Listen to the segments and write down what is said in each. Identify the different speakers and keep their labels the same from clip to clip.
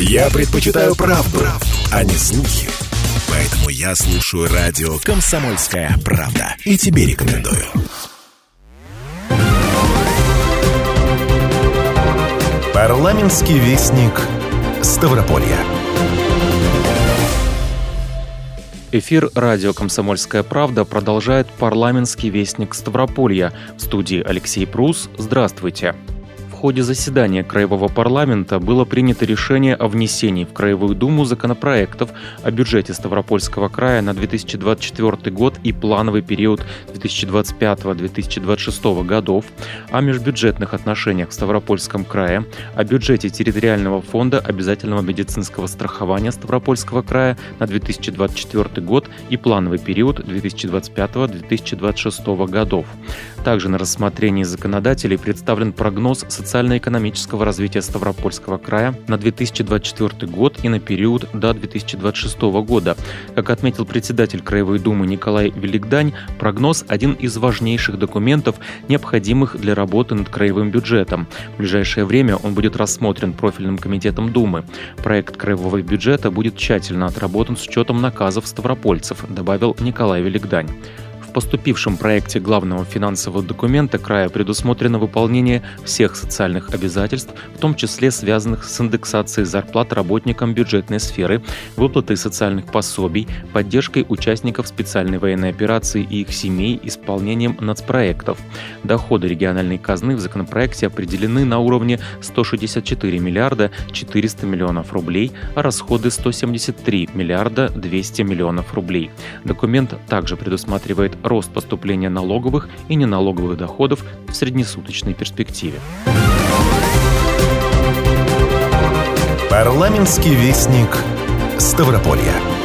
Speaker 1: Я предпочитаю правду, а не слухи. Поэтому я слушаю радио «Комсомольская правда». И тебе рекомендую. Парламентский вестник Ставрополья.
Speaker 2: Эфир радио «Комсомольская правда» продолжает парламентский вестник Ставрополья. В студии Алексей Прус. Здравствуйте. Здравствуйте ходе заседания Краевого парламента было принято решение о внесении в Краевую Думу законопроектов о бюджете Ставропольского края на 2024 год и плановый период 2025-2026 годов, о межбюджетных отношениях в Ставропольском крае, о бюджете территориального фонда обязательного медицинского страхования Ставропольского края на 2024 год и плановый период 2025-2026 годов. Также на рассмотрении законодателей представлен прогноз социально-экономического развития Ставропольского края на 2024 год и на период до 2026 года. Как отметил председатель Краевой Думы Николай Великдань, прогноз – один из важнейших документов, необходимых для работы над краевым бюджетом. В ближайшее время он будет рассмотрен профильным комитетом Думы. Проект краевого бюджета будет тщательно отработан с учетом наказов ставропольцев, добавил Николай Великдань. В поступившем проекте главного финансового документа края предусмотрено выполнение всех социальных обязательств, в том числе связанных с индексацией зарплат работникам бюджетной сферы, выплатой социальных пособий, поддержкой участников специальной военной операции и их семей, исполнением нацпроектов. Доходы региональной казны в законопроекте определены на уровне 164 миллиарда 400 миллионов рублей, а расходы 173 миллиарда 200 миллионов рублей. Документ также предусматривает рост поступления налоговых и неналоговых доходов в среднесуточной перспективе.
Speaker 1: Парламентский вестник Ставрополья.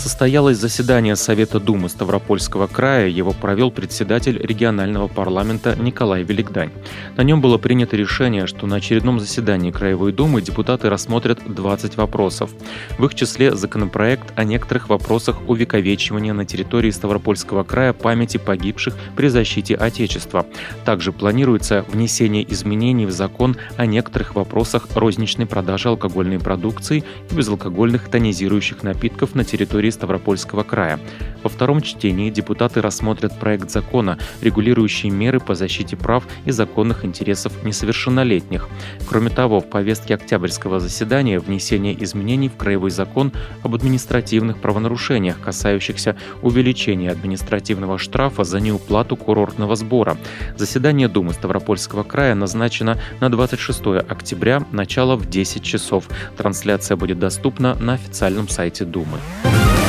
Speaker 2: Состоялось заседание Совета Думы Ставропольского края. Его провел председатель регионального парламента Николай Великдань. На нем было принято решение, что на очередном заседании Краевой Думы депутаты рассмотрят 20 вопросов. В их числе законопроект о некоторых вопросах увековечивания на территории Ставропольского края памяти погибших при защите Отечества. Также планируется внесение изменений в закон о некоторых вопросах розничной продажи алкогольной продукции и безалкогольных тонизирующих напитков на территории территории Ставропольского края. Во втором чтении депутаты рассмотрят проект закона, регулирующий меры по защите прав и законных интересов несовершеннолетних. Кроме того, в повестке октябрьского заседания внесение изменений в Краевой закон об административных правонарушениях, касающихся увеличения административного штрафа за неуплату курортного сбора. Заседание Думы Ставропольского края назначено на 26 октября, начало в 10 часов. Трансляция будет доступна на официальном сайте Думы.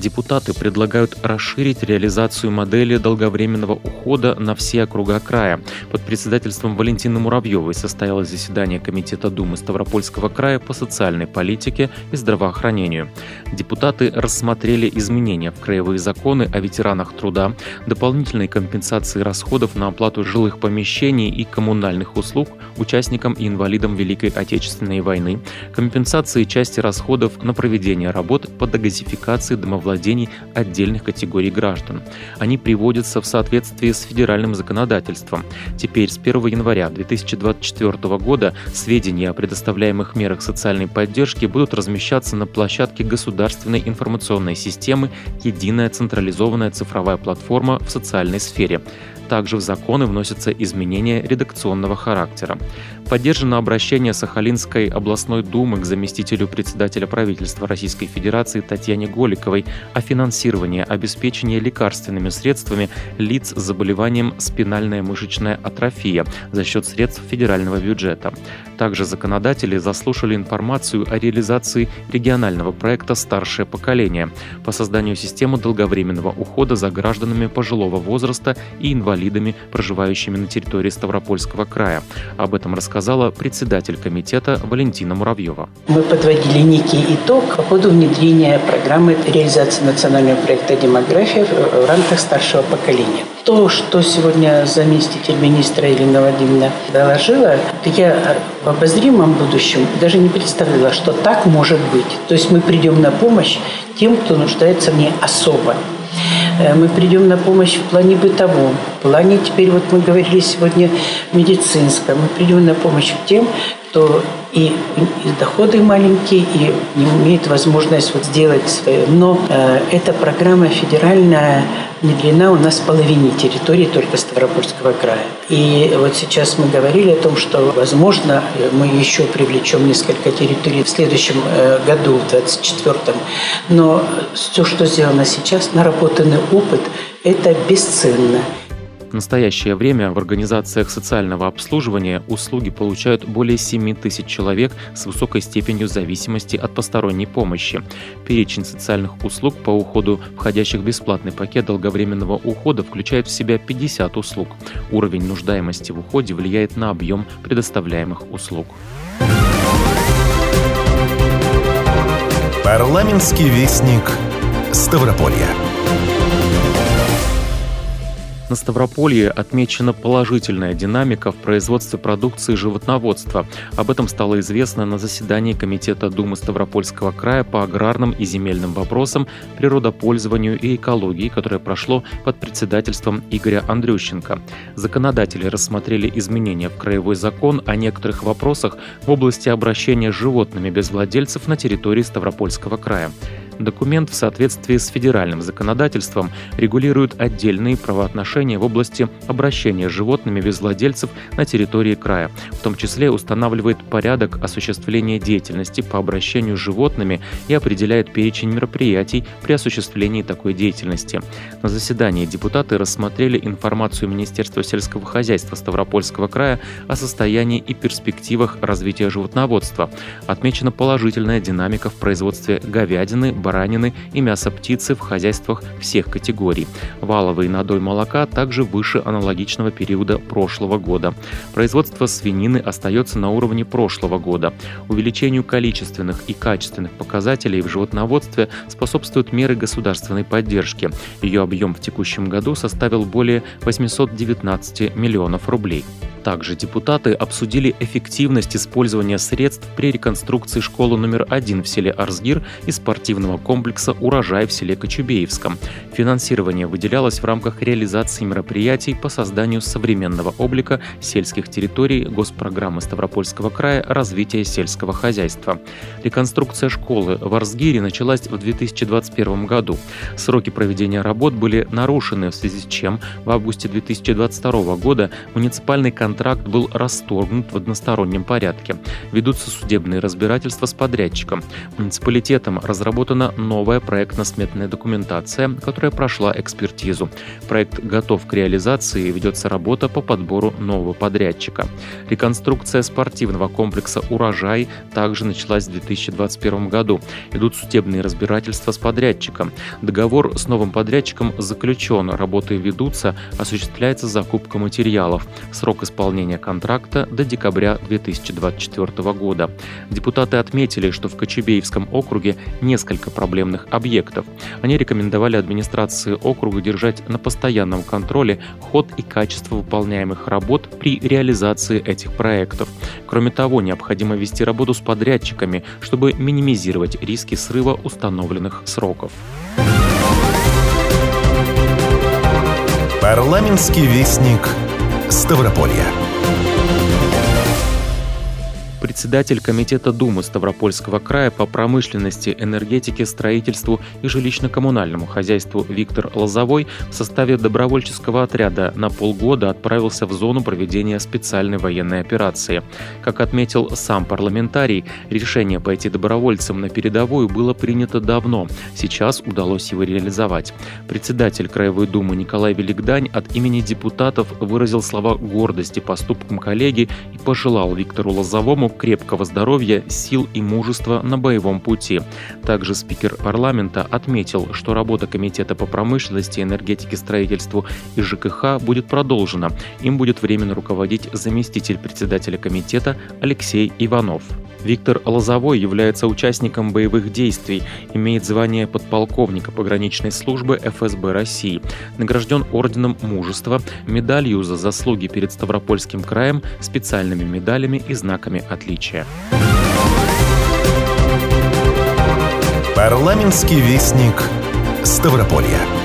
Speaker 2: Депутаты предлагают расширить реализацию модели долговременного ухода на все округа края. Под председательством Валентины Муравьевой состоялось заседание Комитета Думы Ставропольского края по социальной политике и здравоохранению. Депутаты рассмотрели изменения в краевые законы о ветеранах труда, дополнительной компенсации расходов на оплату жилых помещений и коммунальных услуг участникам и инвалидам Великой Отечественной войны, компенсации части расходов на проведение работ по дегазификации домовладения владений отдельных категорий граждан. Они приводятся в соответствии с федеральным законодательством. Теперь с 1 января 2024 года сведения о предоставляемых мерах социальной поддержки будут размещаться на площадке государственной информационной системы «Единая централизованная цифровая платформа в социальной сфере». Также в законы вносятся изменения редакционного характера. Поддержано обращение Сахалинской областной думы к заместителю председателя правительства Российской Федерации Татьяне Голиковой о финансировании обеспечения лекарственными средствами лиц с заболеванием спинальная мышечная атрофия за счет средств федерального бюджета. Также законодатели заслушали информацию о реализации регионального проекта «Старшее поколение» по созданию системы долговременного ухода за гражданами пожилого возраста и инвалидами, проживающими на территории Ставропольского края. Об этом рассказал рассказала председатель комитета Валентина Муравьева.
Speaker 3: Мы подводили некий итог по ходу внедрения программы реализации национального проекта «Демография» в рамках старшего поколения. То, что сегодня заместитель министра Ирина Владимировна доложила, я в обозримом будущем даже не представляла, что так может быть. То есть мы придем на помощь тем, кто нуждается в ней особо. Э, мы придем на помощь в плане бытовом, в плане теперь, вот мы говорили сегодня, медицинском. Мы придем на помощь тем, кто и, и доходы маленькие, и не имеет возможность вот сделать свое. Но э, эта программа федеральная внедрена у нас в половине территории только Ставропольского края. И вот сейчас мы говорили о том, что, возможно, мы еще привлечем несколько территорий в следующем э, году, в 2024. Но все, что сделано сейчас, наработанный опыт, это бесценно.
Speaker 2: В настоящее время в организациях социального обслуживания услуги получают более 7 тысяч человек с высокой степенью зависимости от посторонней помощи. Перечень социальных услуг по уходу, входящих в бесплатный пакет долговременного ухода, включает в себя 50 услуг. Уровень нуждаемости в уходе влияет на объем предоставляемых услуг.
Speaker 1: Парламентский вестник Ставрополья.
Speaker 2: На Ставрополье отмечена положительная динамика в производстве продукции животноводства. Об этом стало известно на заседании Комитета Думы Ставропольского края по аграрным и земельным вопросам, природопользованию и экологии, которое прошло под председательством Игоря Андрющенко. Законодатели рассмотрели изменения в краевой закон о некоторых вопросах в области обращения с животными без владельцев на территории Ставропольского края. Документ в соответствии с федеральным законодательством регулирует отдельные правоотношения в области обращения с животными без владельцев на территории края, в том числе устанавливает порядок осуществления деятельности по обращению с животными и определяет перечень мероприятий при осуществлении такой деятельности. На заседании депутаты рассмотрели информацию Министерства сельского хозяйства Ставропольского края о состоянии и перспективах развития животноводства. Отмечена положительная динамика в производстве говядины, баранины и мяса птицы в хозяйствах всех категорий. Валовый надой молока также выше аналогичного периода прошлого года. Производство свинины остается на уровне прошлого года. Увеличению количественных и качественных показателей в животноводстве способствуют меры государственной поддержки. Ее объем в текущем году составил более 819 миллионов рублей. Также депутаты обсудили эффективность использования средств при реконструкции школы номер один в селе Арзгир и спортивного комплекса «Урожай» в селе Кочубеевском. Финансирование выделялось в рамках реализации мероприятий по созданию современного облика сельских территорий госпрограммы Ставропольского края развития сельского хозяйства. Реконструкция школы в Арзгире началась в 2021 году. Сроки проведения работ были нарушены, в связи с чем в августе 2022 года муниципальный контроль контракт был расторгнут в одностороннем порядке. Ведутся судебные разбирательства с подрядчиком. Муниципалитетом разработана новая проектно-сметная документация, которая прошла экспертизу. Проект готов к реализации и ведется работа по подбору нового подрядчика. Реконструкция спортивного комплекса «Урожай» также началась в 2021 году. Идут судебные разбирательства с подрядчиком. Договор с новым подрядчиком заключен, работы ведутся, осуществляется закупка материалов. Срок исполнения исполнения контракта до декабря 2024 года. Депутаты отметили, что в Кочебеевском округе несколько проблемных объектов. Они рекомендовали администрации округа держать на постоянном контроле ход и качество выполняемых работ при реализации этих проектов. Кроме того, необходимо вести работу с подрядчиками, чтобы минимизировать риски срыва установленных сроков.
Speaker 1: Парламентский вестник Ставрополья.
Speaker 2: Председатель Комитета Думы Ставропольского края по промышленности, энергетике, строительству и жилищно-коммунальному хозяйству Виктор Лозовой в составе добровольческого отряда на полгода отправился в зону проведения специальной военной операции. Как отметил сам парламентарий, решение пойти добровольцем на передовую было принято давно. Сейчас удалось его реализовать. Председатель Краевой Думы Николай Великдань от имени депутатов выразил слова гордости поступкам коллеги и пожелал Виктору Лозовому крепкого здоровья, сил и мужества на боевом пути. Также спикер парламента отметил, что работа Комитета по промышленности, энергетике, строительству и ЖКХ будет продолжена. Им будет временно руководить заместитель председателя комитета Алексей Иванов. Виктор Лозовой является участником боевых действий, имеет звание подполковника пограничной службы ФСБ России, награжден орденом мужества, медалью за заслуги перед Ставропольским краем, специальными медалями и знаками отличия.
Speaker 1: Парламентский вестник Ставрополья.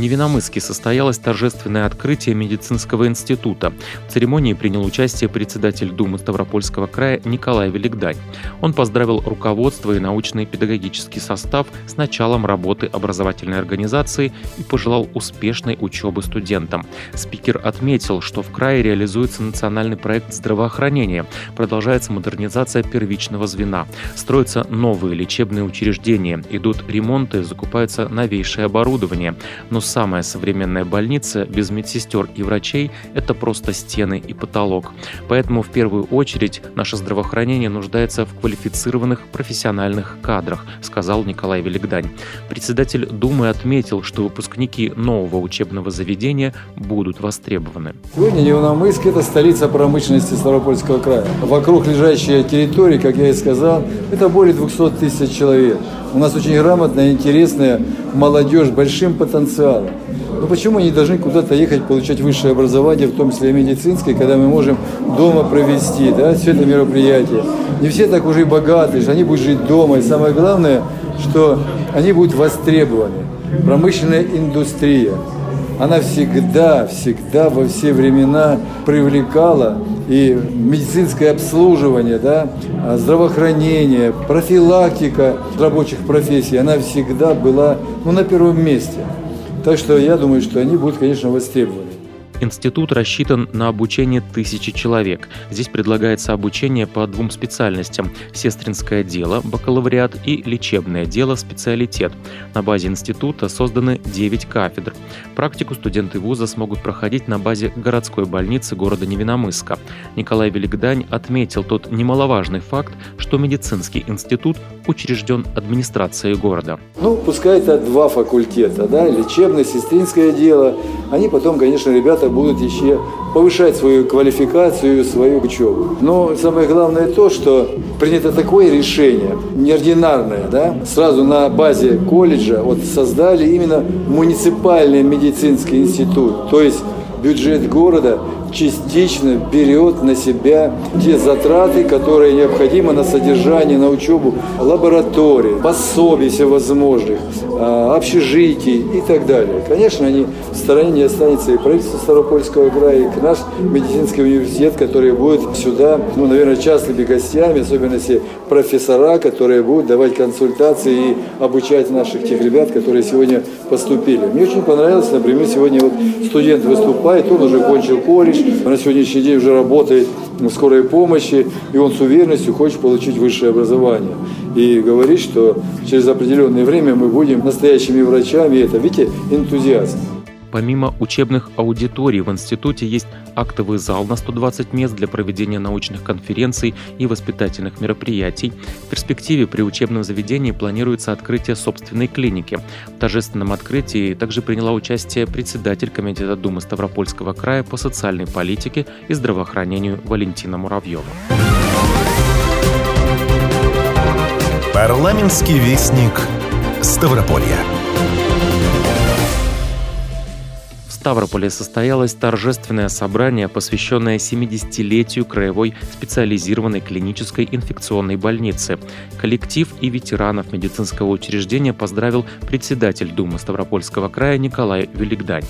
Speaker 2: В Невиномысске состоялось торжественное открытие медицинского института. В церемонии принял участие председатель Думы Ставропольского края Николай Великдань. Он поздравил руководство и научный педагогический состав с началом работы образовательной организации и пожелал успешной учебы студентам. Спикер отметил, что в крае реализуется национальный проект здравоохранения, продолжается модернизация первичного звена, строятся новые лечебные учреждения, идут ремонты, закупается новейшее оборудование. Но самая современная больница без медсестер и врачей – это просто стены и потолок. Поэтому в первую очередь наше здравоохранение нуждается в квалифицированных профессиональных кадрах, сказал Николай Великдань. Председатель Думы отметил, что выпускники нового учебного заведения будут востребованы.
Speaker 4: Сегодня Невномыск – это столица промышленности Ставропольского края. Вокруг лежащие территории, как я и сказал, это более 200 тысяч человек. У нас очень грамотная, интересная молодежь большим потенциалом. Но почему они должны куда-то ехать, получать высшее образование, в том числе и медицинское, когда мы можем дома провести да, все это мероприятие? Не все так уже богаты, они будут жить дома. И самое главное, что они будут востребованы. Промышленная индустрия, она всегда, всегда во все времена привлекала и медицинское обслуживание, да, здравоохранение, профилактика рабочих профессий, она всегда была ну, на первом месте. Так что я думаю, что они будут, конечно, востребованы.
Speaker 2: Институт рассчитан на обучение тысячи человек. Здесь предлагается обучение по двум специальностям – сестринское дело, бакалавриат и лечебное дело, специалитет. На базе института созданы 9 кафедр. Практику студенты вуза смогут проходить на базе городской больницы города Невиномысска. Николай Великдань отметил тот немаловажный факт, что медицинский институт учрежден администрацией города.
Speaker 4: Ну, пускай это два факультета, да, лечебное, сестринское дело. Они потом, конечно, ребята будут еще повышать свою квалификацию, свою учебу. Но самое главное то, что принято такое решение, неординарное, да, сразу на базе колледжа вот создали именно муниципальный медицинский институт, то есть бюджет города частично берет на себя те затраты, которые необходимы на содержание, на учебу лабораторий, пособий всевозможных, а, общежитий и так далее. Конечно, они в стороне не останется и правительство Ставропольского края, и наш медицинский университет, который будет сюда, ну, наверное, частыми гостями, особенно если профессора, которые будут давать консультации и обучать наших тех ребят, которые сегодня поступили. Мне очень понравилось, например, сегодня вот студент выступает, он уже кончил колледж, на сегодняшний день уже работает в скорой помощи, и он с уверенностью хочет получить высшее образование. И говорит, что через определенное время мы будем настоящими врачами, это, видите, энтузиазм.
Speaker 2: Помимо учебных аудиторий в институте есть актовый зал на 120 мест для проведения научных конференций и воспитательных мероприятий. В перспективе при учебном заведении планируется открытие собственной клиники. В торжественном открытии также приняла участие председатель Комитета Думы Ставропольского края по социальной политике и здравоохранению Валентина Муравьева.
Speaker 1: Парламентский вестник Ставрополья.
Speaker 2: Ставрополе состоялось торжественное собрание, посвященное 70-летию краевой специализированной клинической инфекционной больницы. Коллектив и ветеранов медицинского учреждения поздравил председатель Думы Ставропольского края Николай Великдань.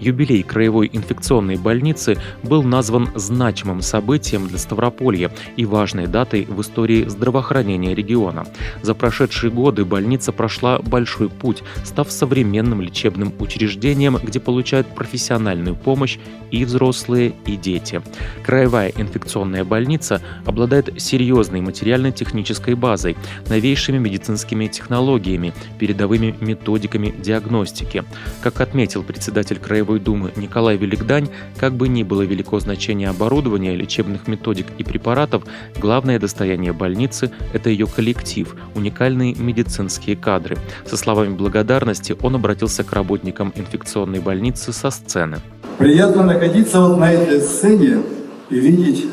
Speaker 2: Юбилей краевой инфекционной больницы был назван значимым событием для Ставрополья и важной датой в истории здравоохранения региона. За прошедшие годы больница прошла большой путь, став современным лечебным учреждением, где получают профессиональную помощь и взрослые, и дети. Краевая инфекционная больница обладает серьезной материально-технической базой, новейшими медицинскими технологиями, передовыми методиками диагностики. Как отметил председатель Краевой думы Николай Великдань, как бы ни было велико значение оборудования, лечебных методик и препаратов, главное достояние больницы – это ее коллектив, уникальные медицинские кадры. Со словами благодарности он обратился к работникам инфекционной больницы со сцены.
Speaker 4: Приятно находиться вот на этой сцене и видеть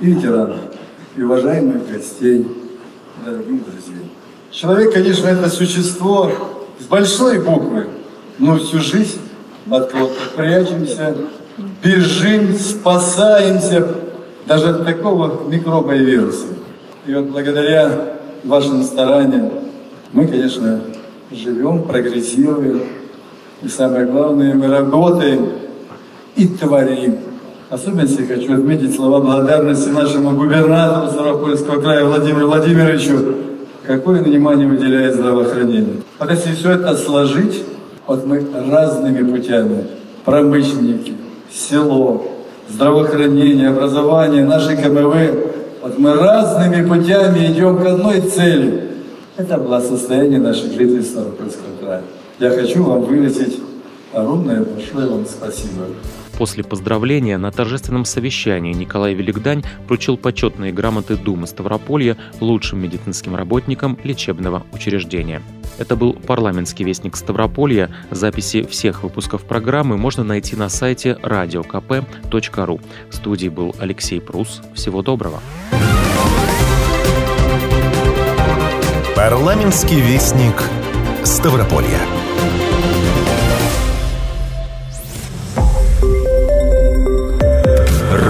Speaker 4: и ветеранов, и уважаемых гостей, дорогих друзей. Человек, конечно, это существо с большой буквы, но всю жизнь от кого-то прячемся, бежим, спасаемся даже от такого микроба и вируса. И вот благодаря вашим стараниям мы, конечно, живем, прогрессируем. И самое главное, мы работаем и творим. Особенно я хочу отметить слова благодарности нашему губернатору Ставропольского края Владимиру Владимировичу, какое внимание выделяет здравоохранению. Вот если все это сложить, вот мы разными путями, промышленники, село, здравоохранение, образование, наши КМВ, вот мы разными путями идем к одной цели. Это благосостояние наших жителей Ставропольского края. Я хочу вам вылететь огромное большое вам спасибо.
Speaker 2: После поздравления на торжественном совещании Николай Великдань вручил почетные грамоты Думы Ставрополья лучшим медицинским работникам лечебного учреждения. Это был парламентский вестник Ставрополья. Записи всех выпусков программы можно найти на сайте radiokp.ru. В студии был Алексей Прус. Всего доброго.
Speaker 5: Парламентский вестник Ставрополья.